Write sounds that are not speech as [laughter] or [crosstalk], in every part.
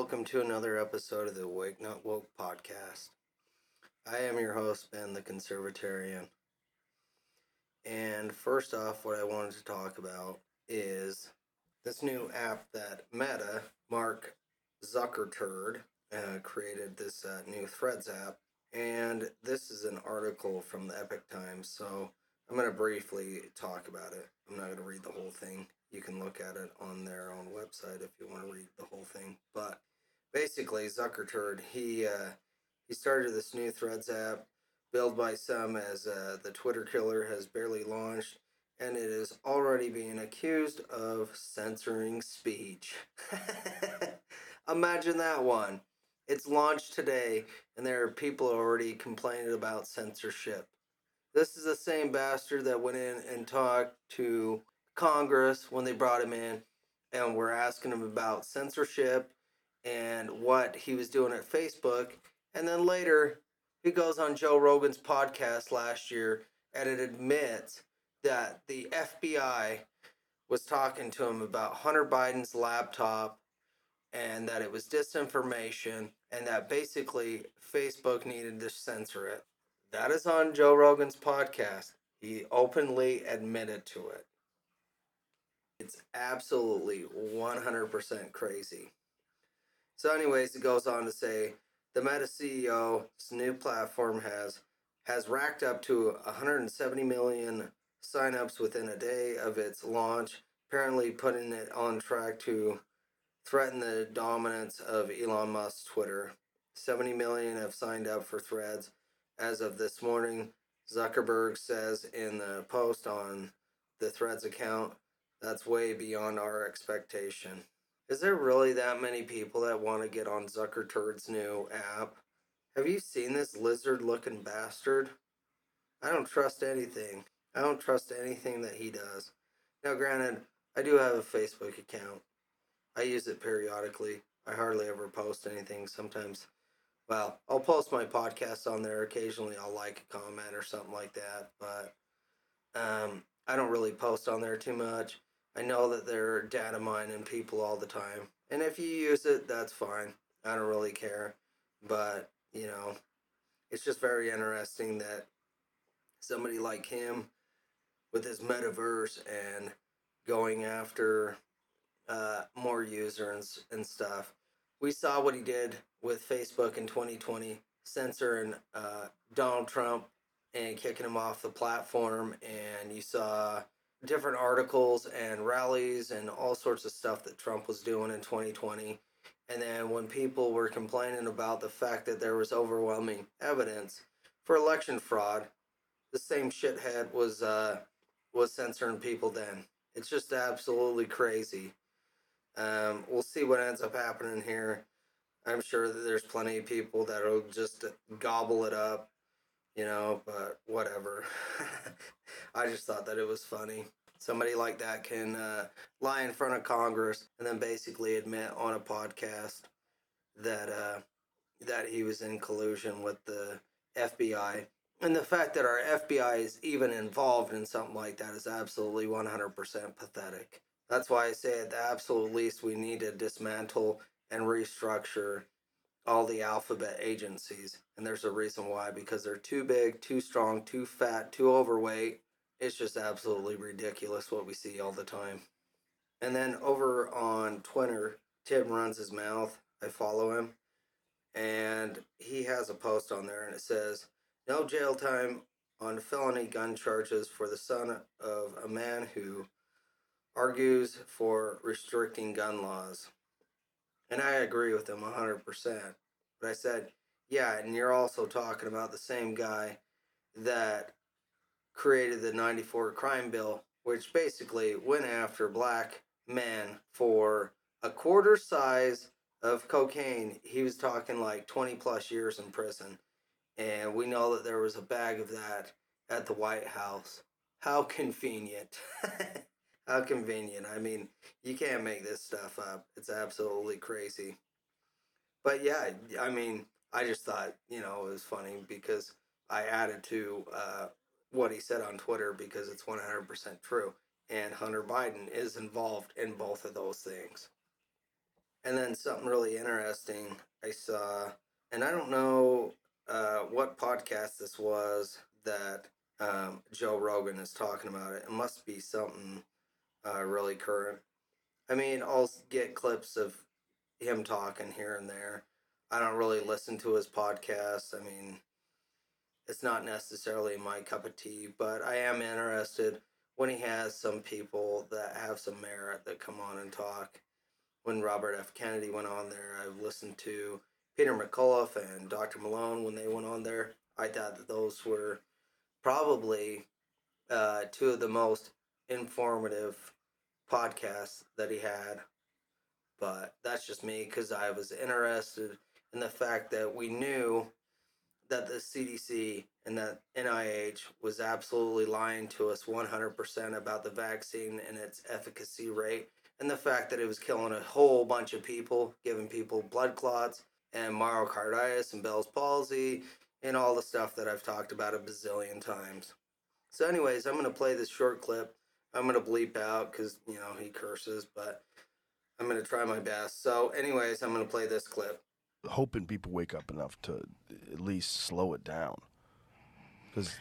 welcome to another episode of the Wake Not Woke podcast. I am your host, Ben the Conservatarian. And first off, what I wanted to talk about is this new app that Meta, Mark Zuckerturd, uh, created this uh, new Threads app. And this is an article from the Epoch Times, so I'm going to briefly talk about it. I'm not going to read the whole thing you can look at it on their own website if you want to read the whole thing. But basically, Zuckerturd he uh, he started this new Threads app, billed by some as uh, the Twitter killer, has barely launched, and it is already being accused of censoring speech. [laughs] Imagine that one. It's launched today, and there are people already complaining about censorship. This is the same bastard that went in and talked to Congress when they brought him in and were asking him about censorship and what he was doing at Facebook. And then later, he goes on Joe Rogan's podcast last year and it admits that the FBI was talking to him about Hunter Biden's laptop and that it was disinformation and that basically Facebook needed to censor it. That is on Joe Rogan's podcast. He openly admitted to it. It's absolutely 100% crazy. So, anyways, it goes on to say the Meta CEO's new platform has has racked up to 170 million signups within a day of its launch, apparently putting it on track to threaten the dominance of Elon Musk's Twitter. 70 million have signed up for threads as of this morning. Zuckerberg says in the post on the threads account that's way beyond our expectation. Is there really that many people that want to get on Zuckerturd's new app? Have you seen this lizard looking bastard? I don't trust anything. I don't trust anything that he does. Now, granted, I do have a Facebook account. I use it periodically. I hardly ever post anything. Sometimes, well, I'll post my podcast on there. Occasionally, I'll like a comment or something like that. But um, I don't really post on there too much. I know that they're data mining people all the time. And if you use it, that's fine. I don't really care. But, you know, it's just very interesting that somebody like him with his metaverse and going after uh, more users and stuff. We saw what he did with Facebook in 2020, censoring uh, Donald Trump and kicking him off the platform. And you saw different articles and rallies and all sorts of stuff that Trump was doing in 2020. And then when people were complaining about the fact that there was overwhelming evidence for election fraud, the same shithead was uh, was censoring people then. It's just absolutely crazy. Um, we'll see what ends up happening here. I'm sure that there's plenty of people that'll just gobble it up you know, but whatever. [laughs] I just thought that it was funny. Somebody like that can uh, lie in front of Congress and then basically admit on a podcast that uh, that he was in collusion with the FBI. And the fact that our FBI is even involved in something like that is absolutely 100% pathetic. That's why I say at the absolute least we need to dismantle and restructure all the alphabet agencies. And there's a reason why because they're too big, too strong, too fat, too overweight. It's just absolutely ridiculous what we see all the time. And then over on Twitter, Tim runs his mouth. I follow him. And he has a post on there and it says, No jail time on felony gun charges for the son of a man who argues for restricting gun laws. And I agree with him 100%. But I said, yeah, and you're also talking about the same guy that created the 94 crime bill, which basically went after black men for a quarter size of cocaine. He was talking like 20 plus years in prison. And we know that there was a bag of that at the White House. How convenient. [laughs] How convenient. I mean, you can't make this stuff up. It's absolutely crazy. But yeah, I mean, I just thought, you know, it was funny because I added to uh, what he said on Twitter because it's 100% true. And Hunter Biden is involved in both of those things. And then something really interesting I saw, and I don't know uh, what podcast this was that um, Joe Rogan is talking about it. It must be something uh, really current. I mean, I'll get clips of him talking here and there. I don't really listen to his podcast. I mean, it's not necessarily my cup of tea, but I am interested when he has some people that have some merit that come on and talk. When Robert F. Kennedy went on there, I've listened to Peter McCullough and Dr. Malone when they went on there. I thought that those were probably uh, two of the most informative podcasts that he had. But that's just me because I was interested in the fact that we knew that the CDC and that NIH was absolutely lying to us 100% about the vaccine and its efficacy rate, and the fact that it was killing a whole bunch of people, giving people blood clots and myocarditis and Bell's palsy, and all the stuff that I've talked about a bazillion times. So, anyways, I'm going to play this short clip. I'm going to bleep out because, you know, he curses, but I'm going to try my best. So, anyways, I'm going to play this clip hoping people wake up enough to at least slow it down. Because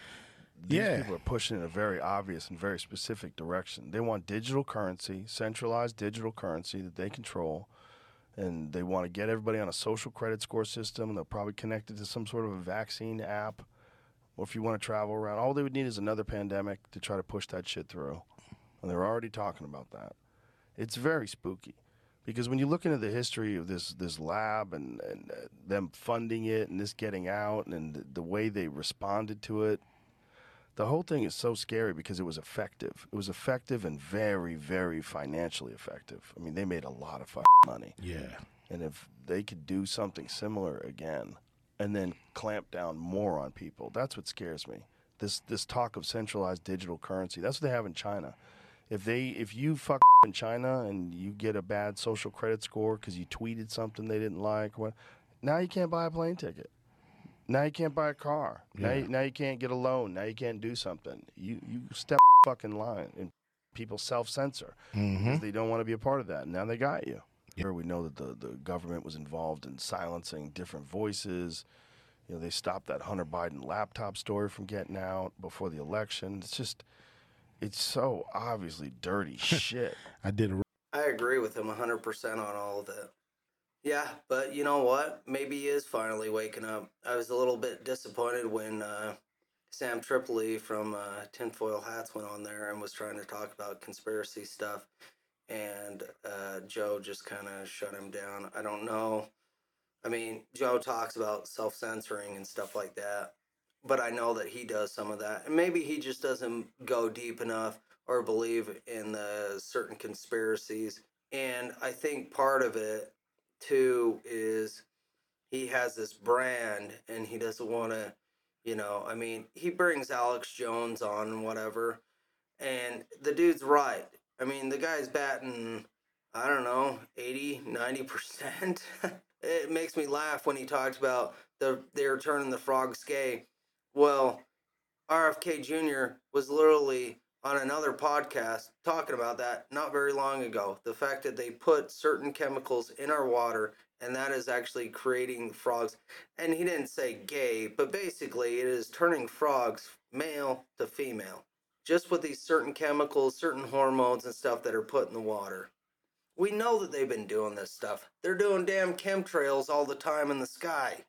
these Yeah. people are pushing in a very obvious and very specific direction. They want digital currency, centralized digital currency that they control, and they want to get everybody on a social credit score system. And they'll probably connect it to some sort of a vaccine app. Or if you want to travel around, all they would need is another pandemic to try to push that shit through. And they're already talking about that. It's very spooky because when you look into the history of this this lab and, and uh, them funding it and this getting out and the, the way they responded to it, the whole thing is so scary because it was effective. It was effective and very, very financially effective. I mean, they made a lot of fucking money. Yeah. And if they could do something similar again and then clamp down more on people, that's what scares me. This this talk of centralized digital currency, that's what they have in China. If they if you fuck [laughs] in China and you get a bad social credit score because you tweeted something they didn't like, what now you can't buy a plane ticket. Now you can't buy a car. Now, you, now you can't get a loan. Now you can't do something. You you step [laughs] fucking line and people self censor Mm-hmm. because they don't want to be a part of that. And now they got you. Here we know that the, the government was involved in silencing different voices. You know, they stopped that Hunter Biden laptop story from getting out before the election. It's just, it's so obviously dirty [laughs] shit. I did a I agree with him 100% on all of that. Yeah, but you know what? Maybe he is finally waking up. I was a little bit disappointed when uh, Sam Tripoli from uh, Tinfoil Hats went on there and was trying to talk about conspiracy stuff, and uh, Joe just kind of shut him down. I don't know. I mean, Joe talks about self censoring and stuff like that, but I know that he does some of that. And maybe he just doesn't go deep enough or believe in the certain conspiracies. And I think part of it too is he has this brand and he doesn't want to, you know, I mean, he brings Alex Jones on and whatever. And the dude's right. I mean, the guy's batting, I don't know, 80, 90%. [laughs] it makes me laugh when he talks about the they're turning the frogs gay. Well, RFK Jr. was literally on another podcast talking about that not very long ago. The fact that they put certain chemicals in our water and that is actually creating frogs. And he didn't say gay, but basically it is turning frogs male to female. Just with these certain chemicals, certain hormones and stuff that are put in the water. We know that they've been doing this stuff. They're doing damn chemtrails all the time in the sky.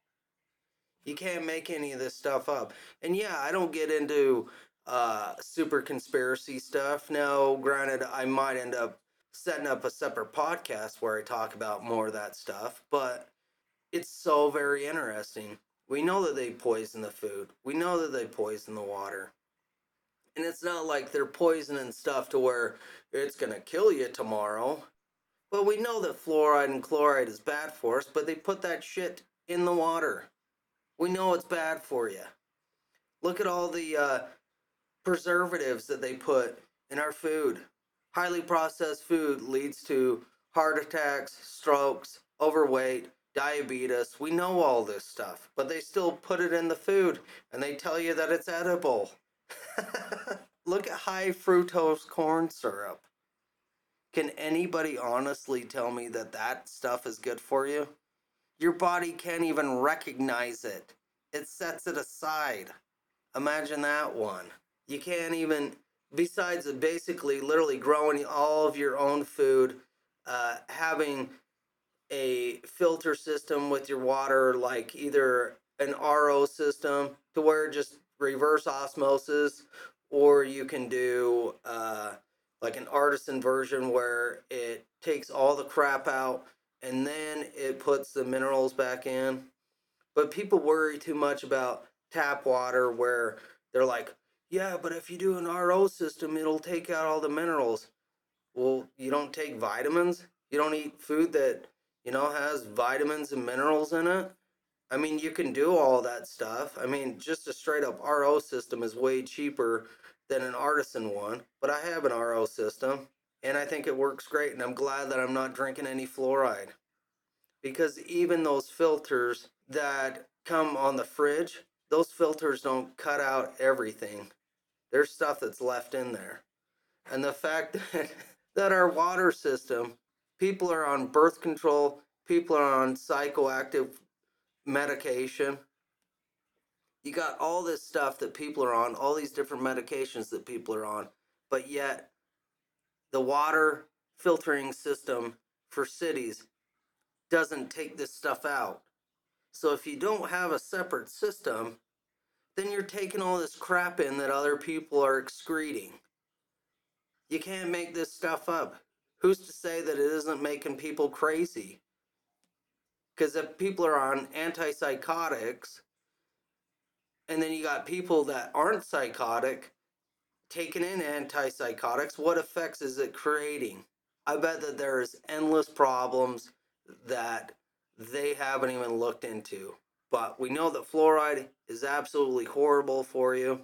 You can't make any of this stuff up. And yeah, I don't get into uh, super conspiracy stuff. Now, granted, I might end up setting up a separate podcast where I talk about more of that stuff, but it's so very interesting. We know that they poison the food, we know that they poison the water. And it's not like they're poisoning stuff to where it's going to kill you tomorrow. But we know that fluoride and chloride is bad for us, but they put that shit in the water. We know it's bad for you. Look at all the uh, preservatives that they put in our food. Highly processed food leads to heart attacks, strokes, overweight, diabetes. We know all this stuff, but they still put it in the food and they tell you that it's edible. [laughs] Look at high fructose corn syrup. Can anybody honestly tell me that that stuff is good for you? Your body can't even recognize it. It sets it aside. Imagine that one. You can't even, besides basically literally growing all of your own food, uh, having a filter system with your water, like either an RO system to where just reverse osmosis, or you can do uh, like an artisan version where it takes all the crap out and then it puts the minerals back in. But people worry too much about tap water where they're like, yeah, but if you do an RO system, it'll take out all the minerals. Well, you don't take vitamins. You don't eat food that, you know, has vitamins and minerals in it. I mean, you can do all that stuff. I mean, just a straight up RO system is way cheaper than an artisan one, but I have an RO system and I think it works great. And I'm glad that I'm not drinking any fluoride because even those filters that come on the fridge, those filters don't cut out everything. There's stuff that's left in there. And the fact [laughs] that, that our water system, people are on birth control, people are on psychoactive medication. You got all this stuff that people are on, all these different medications that people are on, but yet the water filtering system for cities doesn't take this stuff out. So if you don't have a separate system, then you're taking all this crap in that other people are excreting. You can't make this stuff up. Who's to say that it isn't making people crazy? Because if people are on antipsychotics, and then you got people that aren't psychotic taking in antipsychotics, what effects is it creating? I bet that there's endless problems that they haven't even looked into. But we know that fluoride is absolutely horrible for you.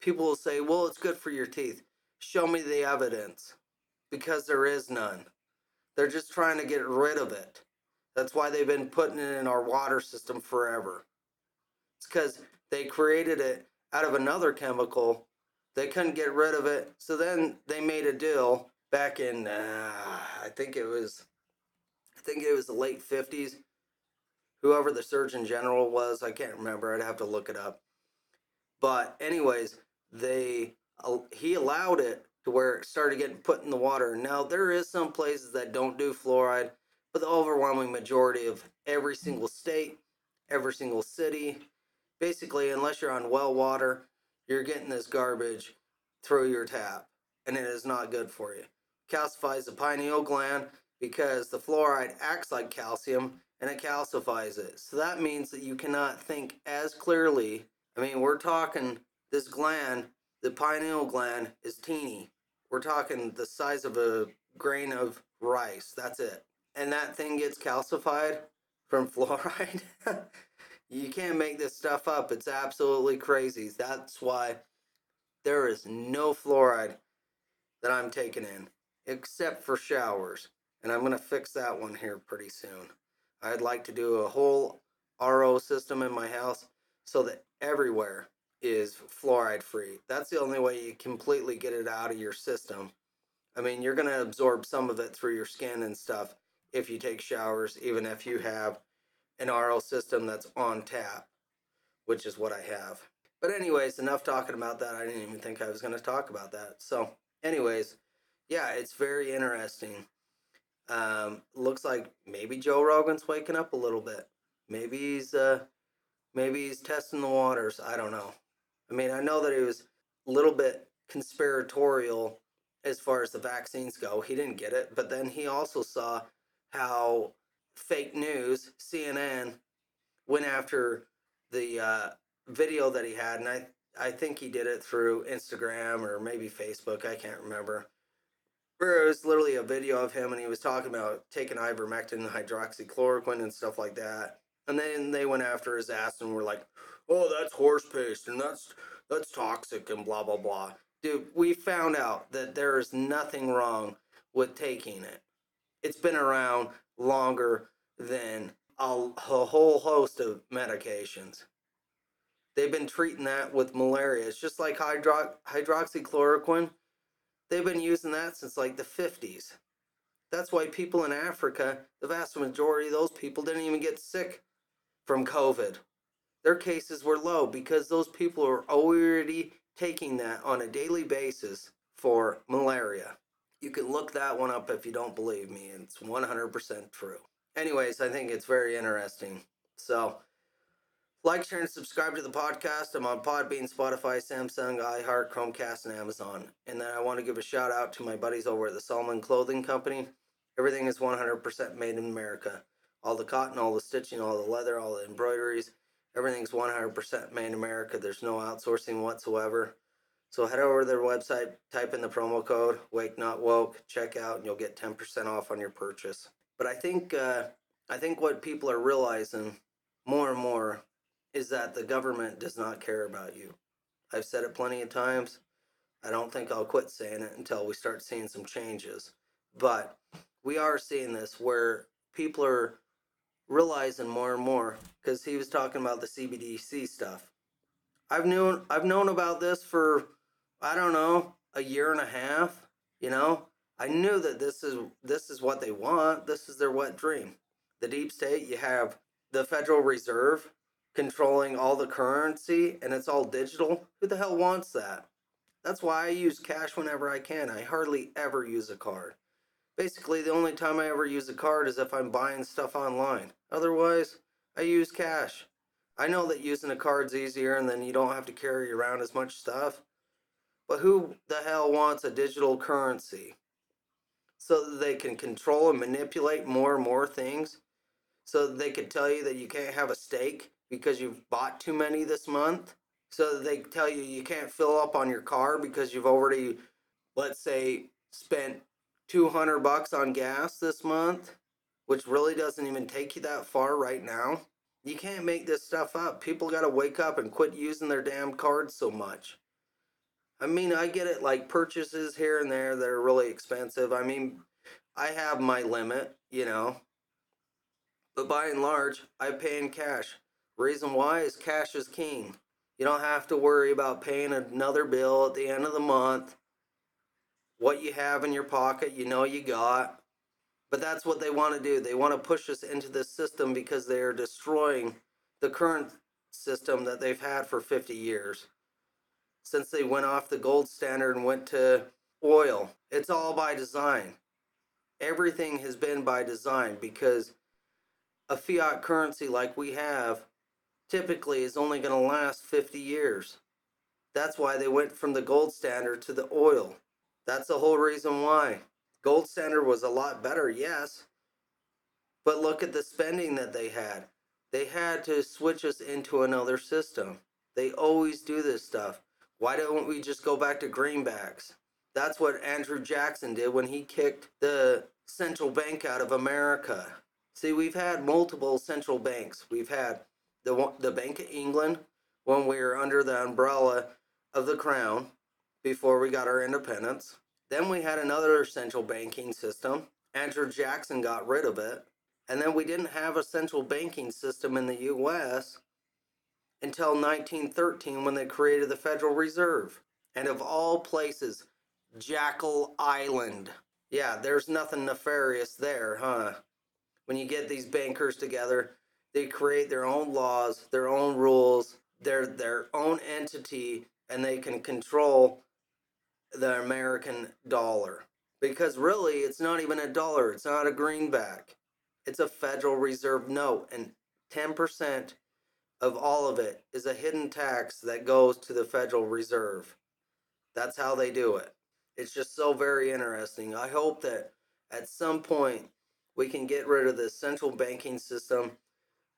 People will say, well, it's good for your teeth. Show me the evidence. Because there is none. They're just trying to get rid of it. That's why they've been putting it in our water system forever. It's because they created it out of another chemical. They couldn't get rid of it. So then they made a deal back in, uh, I think it was, I think it was the late 50s. Whoever the Surgeon General was, I can't remember. I'd have to look it up. But anyways, they he allowed it to where it started getting put in the water. Now there is some places that don't do fluoride, but the overwhelming majority of every single state, every single city, basically, unless you're on well water, you're getting this garbage through your tap, and it is not good for you. Calcifies the pineal gland because the fluoride acts like calcium and it calcifies it. So that means that you cannot think as clearly. I mean, we're talking this gland, the pineal gland is teeny. We're talking the size of a grain of rice. That's it. And that thing gets calcified from [laughs] fluoride. You can't make this stuff up. It's absolutely crazy. That's why there is no fluoride that I'm taking in except for showers. And I'm going to fix that one here pretty soon. I'd like to do a whole RO system in my house so that everywhere is fluoride free. That's the only way you completely get it out of your system. I mean, you're going to absorb some of it through your skin and stuff if you take showers, even if you have an RO system that's on tap, which is what I have. But, anyways, enough talking about that. I didn't even think I was going to talk about that. So, anyways, yeah, it's very interesting. Um, looks like maybe Joe Rogan's waking up a little bit. Maybe he's uh, maybe he's testing the waters. I don't know. I mean, I know that he was a little bit conspiratorial as far as the vaccines go. He didn't get it, but then he also saw how fake news, CNN, went after the uh, video that he had, and I I think he did it through Instagram or maybe Facebook. I can't remember where it was literally a video of him and he was talking about taking ivermectin hydroxychloroquine and stuff like that. And then they went after his ass and were like, "Oh, that's horse paste and that's that's toxic and blah blah blah." Dude, we found out that there is nothing wrong with taking it. It's been around longer than a, a whole host of medications. They've been treating that with malaria. It's just like hydro- hydroxychloroquine They've been using that since like the 50s. That's why people in Africa, the vast majority of those people didn't even get sick from COVID. Their cases were low because those people are already taking that on a daily basis for malaria. You can look that one up if you don't believe me. It's 100% true. Anyways, I think it's very interesting. So, like, share, and subscribe to the podcast. I'm on Podbean, Spotify, Samsung, iHeart, Chromecast, and Amazon. And then I want to give a shout out to my buddies over at the Solomon Clothing Company. Everything is 100% made in America. All the cotton, all the stitching, all the leather, all the embroideries, everything's 100% made in America. There's no outsourcing whatsoever. So head over to their website, type in the promo code Wake Not Woke, check out, and you'll get 10% off on your purchase. But I think uh, I think what people are realizing more and more is that the government does not care about you. I've said it plenty of times. I don't think I'll quit saying it until we start seeing some changes. But we are seeing this where people are realizing more and more because he was talking about the CBDC stuff. I've known I've known about this for I don't know a year and a half. You know, I knew that this is this is what they want. This is their wet dream. The deep state. You have the Federal Reserve controlling all the currency, and it's all digital. Who the hell wants that? That's why I use cash whenever I can. I hardly ever use a card. Basically, the only time I ever use a card is if I'm buying stuff online. Otherwise, I use cash. I know that using a card's easier and then you don't have to carry around as much stuff. But who the hell wants a digital currency? So that they can control and manipulate more and more things? So that they can tell you that you can't have a steak because you've bought too many this month? So that they tell you you can't fill up on your car because you've already, let's say, spent 200 bucks on gas this month, which really doesn't even take you that far right now. You can't make this stuff up. People got to wake up and quit using their damn cards so much. I mean, I get it like purchases here and there that are really expensive. I mean, I have my limit, you know. But by and large, I pay in cash. Reason why is cash is king. You don't have to worry about paying another bill at the end of the month what you have in your pocket, you know you got. But that's what they want to do. They want to push us into this system because they are destroying the current system that they've had for 50 years. Since they went off the gold standard and went to oil, it's all by design. Everything has been by design because a fiat currency like we have typically is only going to last 50 years. That's why they went from the gold standard to the oil. That's the whole reason why. Gold Standard was a lot better, yes. But look at the spending that they had. They had to switch us into another system. They always do this stuff. Why don't we just go back to greenbacks? That's what Andrew Jackson did when he kicked the central bank out of America. See, we've had multiple central banks. We've had the the Bank of England when we were under the umbrella of the crown before we got our independence. Then we had another central banking system. Andrew Jackson got rid of it. And then we didn't have a central banking system in the US until 1913 when they created the Federal Reserve. And of all places, Jekyll Island. Yeah, there's nothing nefarious there, huh? When you get these bankers together, they create their own laws, their own rules, they're their own entity, and they can control the American dollar. Because really, it's not even a dollar, it's not a greenback. It's a Federal Reserve note, and 10% of all of it is a hidden tax that goes to the Federal Reserve. That's how they do it. It's just so very interesting. I hope that at some point we can get rid of this central banking system,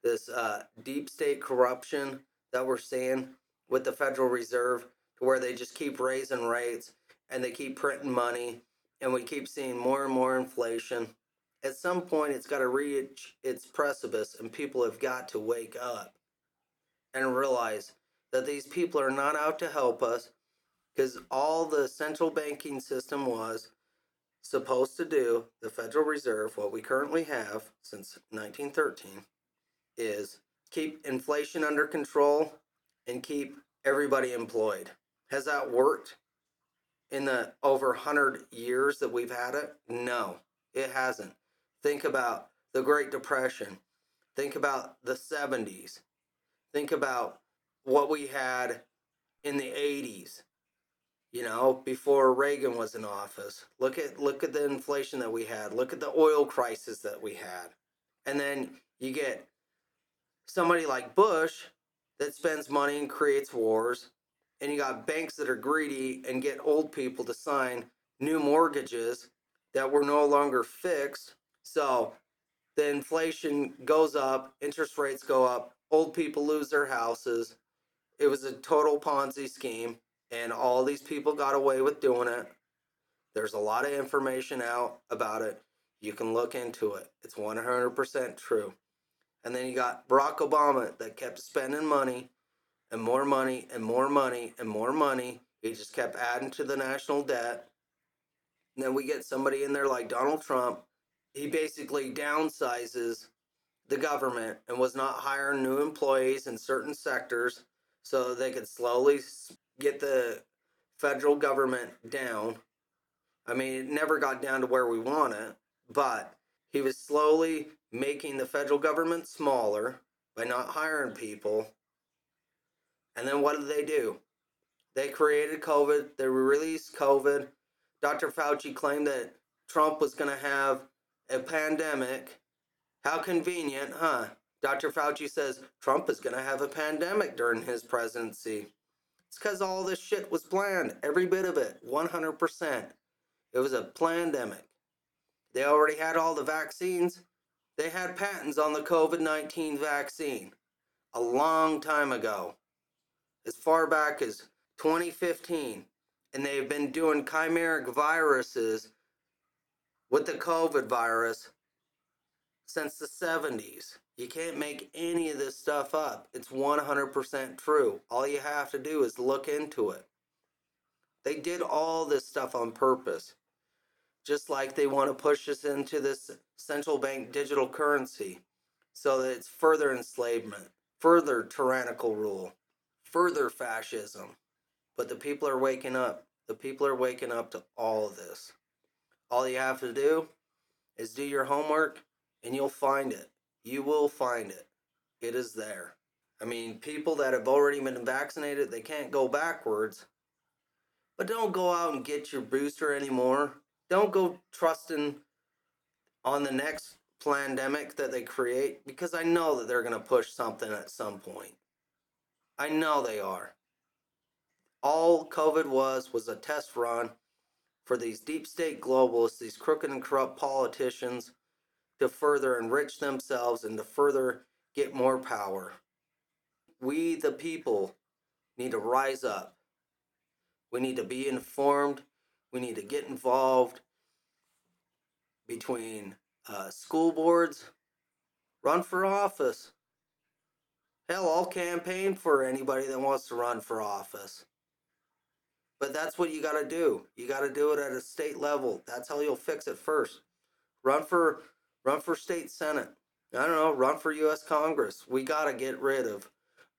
this uh, deep state corruption that we're seeing with the Federal Reserve, to where they just keep raising rates and they keep printing money and we keep seeing more and more inflation. At some point, it's got to reach its precipice, and people have got to wake up and realize that these people are not out to help us because all the central banking system was supposed to do, the Federal Reserve, what we currently have since 1913, is keep inflation under control and keep everybody employed. Has that worked? in the over 100 years that we've had it? No, it hasn't. Think about the Great Depression. Think about the 70s. Think about what we had in the 80s. You know, before Reagan was in office. Look at look at the inflation that we had. Look at the oil crisis that we had. And then you get somebody like Bush that spends money and creates wars and you got banks that are greedy and get old people to sign new mortgages that were no longer fixed. So the inflation goes up, interest rates go up, old people lose their houses. It was a total Ponzi scheme, and all these people got away with doing it. There's a lot of information out about it. You can look into it. It's 100% true. And then you got Barack Obama that kept spending money and more money and more money and more money. He just kept adding to the national debt. And then we get somebody in there like Donald Trump. He basically downsizes the government and was not hiring new employees in certain sectors so they could slowly get the federal government down. I mean, it never got down to where we want it, but he was slowly making the federal government smaller by not hiring people and then what did they do? They created COVID, they released COVID. Dr. Fauci claimed that Trump was going to have a pandemic. How convenient, huh? Dr. Fauci says Trump is going to have a pandemic during his presidency. It's because all this shit was planned, every bit of it, 100%. It was a pandemic. They already had all the vaccines. They had patents on the COVID 19 vaccine a long time ago as far back as 2015, and they've been doing chimeric viruses with the COVID virus since the 70s. You can't make any of this stuff up. It's 100% true. All you have to do is look into it. They did all this stuff on purpose. Just like they want to push us into this central bank digital currency so that it's further enslavement, further tyrannical rule further fascism. But the people are waking up. The people are waking up to all of this. All you have to do is do your homework and you'll find it. You will find it. It is there. I mean, people that have already been vaccinated, they can't go backwards. But don't go out and get your booster anymore. Don't go trusting on the next pandemic that they create because I know that they're going to push something at some point. I know they are. All COVID was was a test run for these deep state globalists, these crooked and corrupt politicians, to further enrich themselves and to further get more power. We, the people, need to rise up. We need to be informed. We need to get involved between uh, school boards, run for office, Hell, I'll campaign for anybody that wants to run for office. But that's what you got to do. You got to do it at a state level. That's how you'll fix it first. Run for run for state senate. I don't know, run for US Congress. We got to get rid of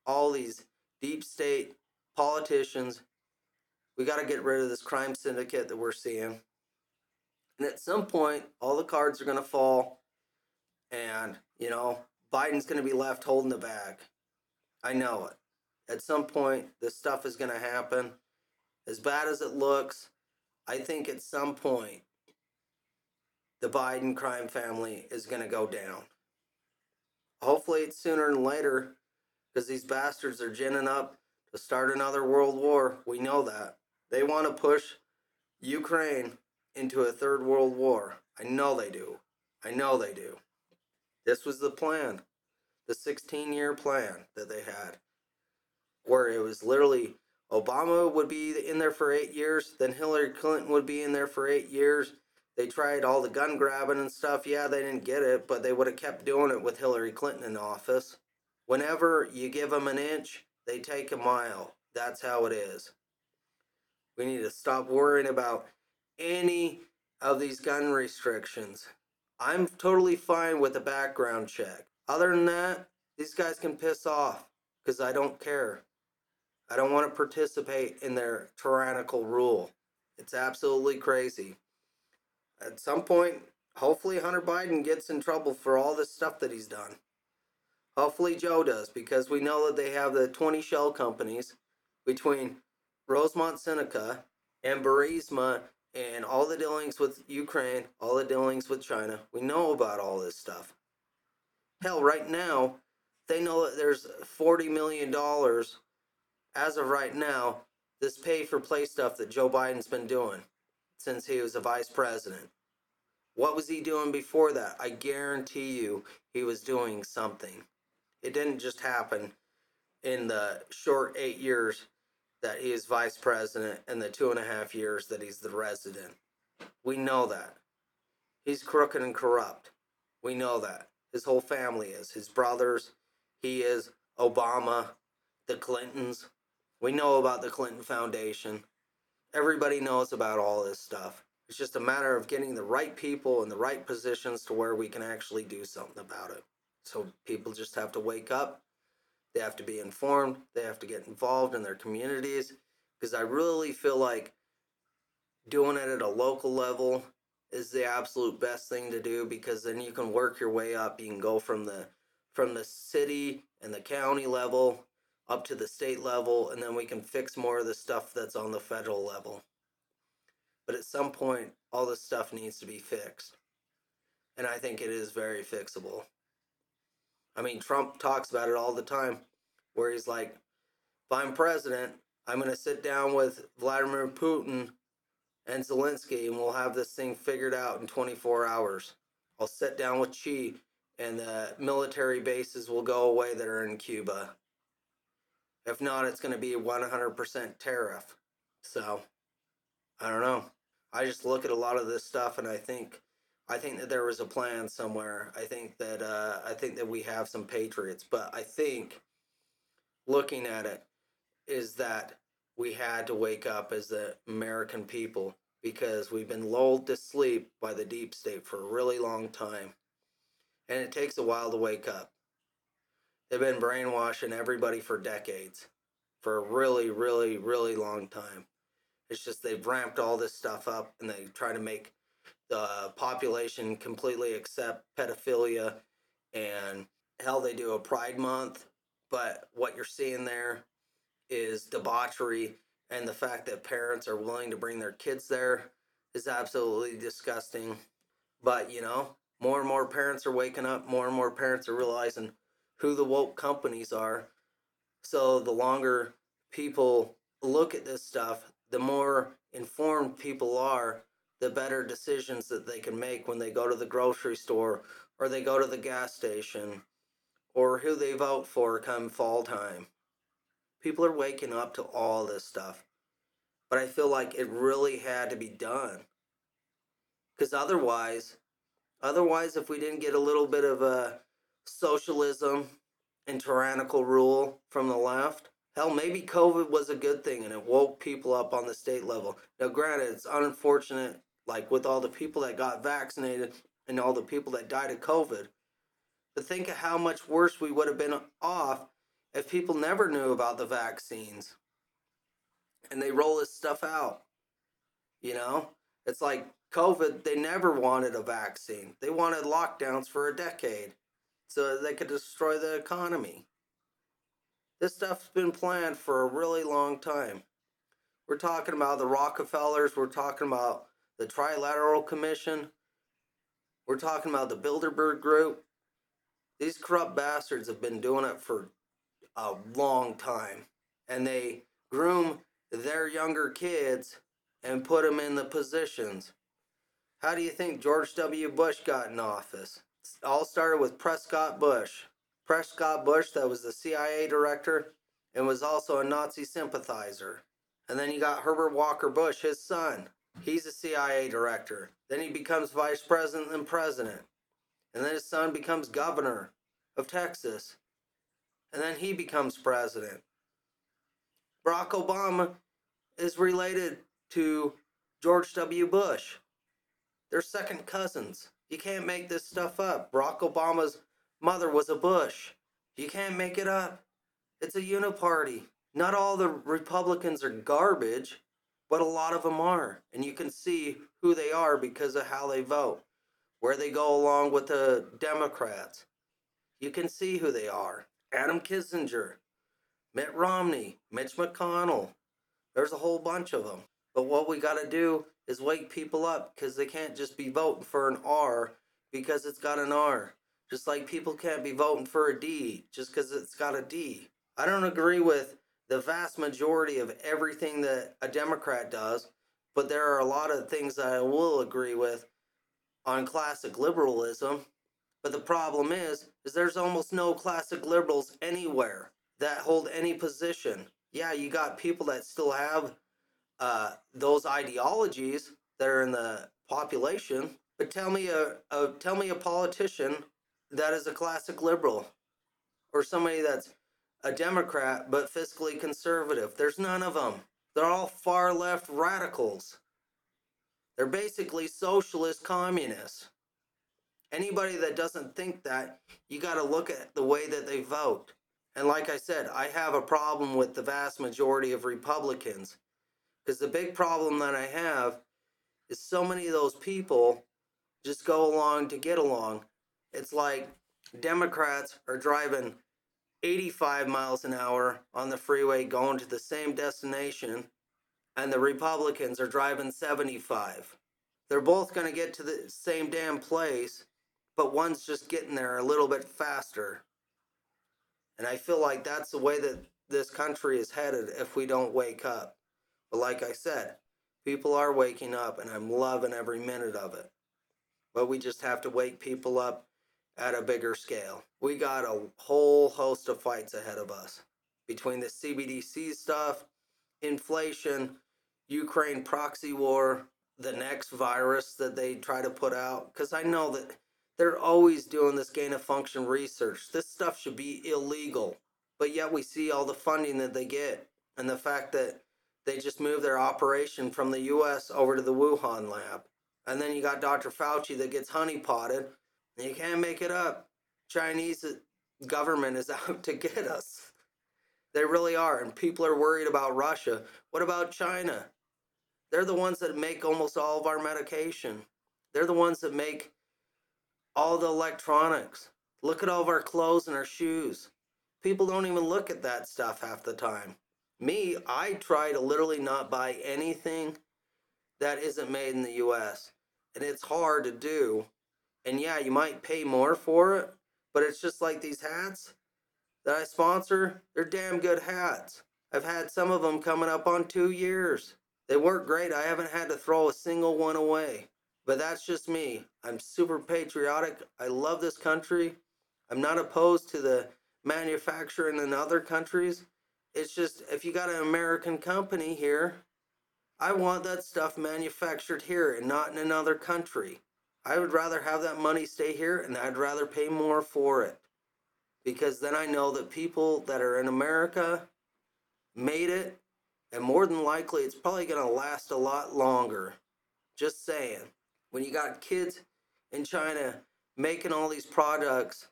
all these deep state politicians. We got to get rid of this crime syndicate that we're seeing. And at some point, all the cards are going to fall and, you know, Biden's going to be left holding the bag. I know it. At some point, this stuff is going to happen. As bad as it looks, I think at some point, the Biden crime family is going to go down. Hopefully, it's sooner than later because these bastards are ginning up to start another world war. We know that. They want to push Ukraine into a third world war. I know they do. I know they do. This was the plan the 16 year plan that they had, where it was literally Obama would be in there for eight years, then Hillary Clinton would be in there for eight years. They tried all the gun grabbing and stuff. Yeah, they didn't get it, but they would have kept doing it with Hillary Clinton in office. Whenever you give them an inch, they take a mile. That's how it is. We need to stop worrying about any of these gun restrictions. I'm totally fine with a background check. Other than that, these guys can piss off because I don't care. I don't want to participate in their tyrannical rule. It's absolutely crazy. At some point, hopefully Hunter Biden gets in trouble for all this stuff that he's done. Hopefully Joe does, because we know that they have the 20 shell companies between Rosemont Seneca and Burisma and all the dealings with Ukraine, all the dealings with China. We know about all this stuff. Hell, right now, they know that there's $40 million as of right now, this pay for play stuff that Joe Biden's been doing since he was a vice president. What was he doing before that? I guarantee you he was doing something. It didn't just happen in the short eight years that he is vice president and the two and a half years that he's the resident. We know that. He's crooked and corrupt. We know that. His whole family is. His brothers, he is, Obama, the Clintons. We know about the Clinton Foundation. Everybody knows about all this stuff. It's just a matter of getting the right people in the right positions to where we can actually do something about it. So people just have to wake up. They have to be informed. They have to get involved in their communities. Because I really feel like doing it at a local level is the absolute best thing to do because then you can work your way up. You can go from the from the city and the county level up to the state level and then we can fix more of the stuff that's on the federal level. But at some point all this stuff needs to be fixed. And I think it is very fixable. I mean, Trump talks about it all the time, where he's like, if I'm president, I'm going to sit down with Vladimir Putin and Zelensky and we'll have this thing figured out in 24 hours. I'll sit down with Xi and the military bases will go away that are in Cuba. If not, it's going to be 100% tariff. So, I don't know. I just look at a lot of this stuff and I think I think that there was a plan somewhere. I think that uh, I think that we have some patriots, but I think looking at it is that we had to wake up as the American people because we've been lulled to sleep by the deep state for a really long time. And it takes a while to wake up. They've been brainwashing everybody for decades, for a really, really, really long time. It's just they've ramped all this stuff up and they try to make the population completely accept pedophilia and hell they do a pride month but what you're seeing there is debauchery and the fact that parents are willing to bring their kids there is absolutely disgusting but you know more and more parents are waking up more and more parents are realizing who the woke companies are so the longer people look at this stuff the more informed people are the better decisions that they can make when they go to the grocery store or they go to the gas station or who they vote for come fall time. People are waking up to all this stuff. But I feel like it really had to be done. Cuz otherwise otherwise if we didn't get a little bit of a socialism and tyrannical rule from the left, hell maybe COVID was a good thing and it woke people up on the state level. Now granted it's unfortunate like with all the people that got vaccinated and all the people that died of COVID. But think of how much worse we would have been off if people never knew about the vaccines and they roll this stuff out. You know, it's like COVID, they never wanted a vaccine, they wanted lockdowns for a decade so they could destroy the economy. This stuff's been planned for a really long time. We're talking about the Rockefellers, we're talking about the Trilateral Commission. We're talking about the Bilderberg Group. These corrupt bastards have been doing it for a long time. And they groom their younger kids and put them in the positions. How do you think George W. Bush got in office? All started with Prescott Bush. Prescott Bush, that was the CIA director and was also a Nazi sympathizer. And then you got Herbert Walker Bush, his son. He's a CIA director. Then he becomes vice president and president. And then his son becomes governor of Texas. And then he becomes president. Barack Obama is related to George W. Bush. They're second cousins. You can't make this stuff up. Barack Obama's mother was a Bush. You can't make it up. It's a uniparty. Not all the Republicans are garbage but a lot of them are. And you can see who they are because of how they vote, where they go along with the Democrats. You can see who they are. Adam Kinzinger, Mitt Romney, Mitch McConnell. There's a whole bunch of them. But what we got to do is wake people up because they can't just be voting for an R because it's got an R. Just like people can't be voting for a D just because it's got a D. I don't agree with the vast majority of everything that a Democrat does, but there are a lot of things that I will agree with on classic liberalism. But the problem is, is there's almost no classic liberals anywhere that hold any position. Yeah, you got people that still have uh, those ideologies that are in the population, but tell me a, a tell me a politician that is a classic liberal or somebody that's a Democrat but fiscally conservative. There's none of them. They're all far left radicals. They're basically socialist communists. Anybody that doesn't think that, you got to look at the way that they vote. And like I said, I have a problem with the vast majority of Republicans. Because the big problem that I have is so many of those people just go along to get along. It's like Democrats are driving 85 miles an hour on the freeway going to the same destination, and the Republicans are driving 75. They're both going to get to the same damn place, but one's just getting there a little bit faster. And I feel like that's the way that this country is headed if we don't wake up. But like I said, people are waking up, and I'm loving every minute of it. But we just have to wake people up at a bigger scale. We got a whole host of fights ahead of us between the CBDC stuff, inflation, Ukraine proxy war, the next virus that they try to put out. Because I know that they're always doing this gain of function research. This stuff should be illegal. But yet we see all the funding that they get and the fact that they just moved their operation from the US over to the Wuhan lab. And then you got Dr. Fauci that gets honeypotted you can't make it up. Chinese uh, government is [laughs] out to get us. They really are. And people are worried about Russia. What about China? They're the ones that make almost all of our medication. They're the ones that make all the electronics. Look at all of our clothes and our shoes. People don't even look at that stuff half the time. Me, I try to literally not buy anything that isn't made in the US. And it's hard to do and yeah, you might pay more for it, but it's just like these hats that I sponsor. They're damn good hats. I've had some of them coming up on two years. They work great. I haven't had to throw a single one away. But that's just me. I'm super patriotic. I love this country. I'm not opposed to the manufacturing in other countries. It's just if you got an American company here, I want that stuff manufactured here and not in another country. I would rather have that money stay here and I'd rather pay more for it. Because then I know that people that are in America made it, and more than likely it's probably going to last a lot longer. Just saying. When you got kids in China making all these products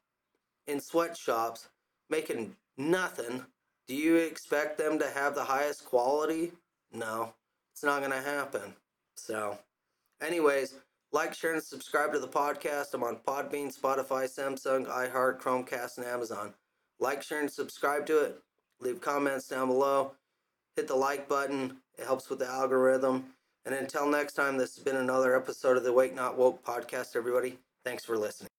in sweatshops, making nothing, do you expect them to have the highest quality? No, it's not going to happen. So, anyways, like, share, and subscribe to the podcast. I'm on Podbean, Spotify, Samsung, iHeart, Chromecast, and Amazon. Like, share, and subscribe to it. Leave comments down below. Hit the like button. It helps with the algorithm. And until next time, this has been another episode of the Awake Not Woke podcast, everybody. Thanks for listening.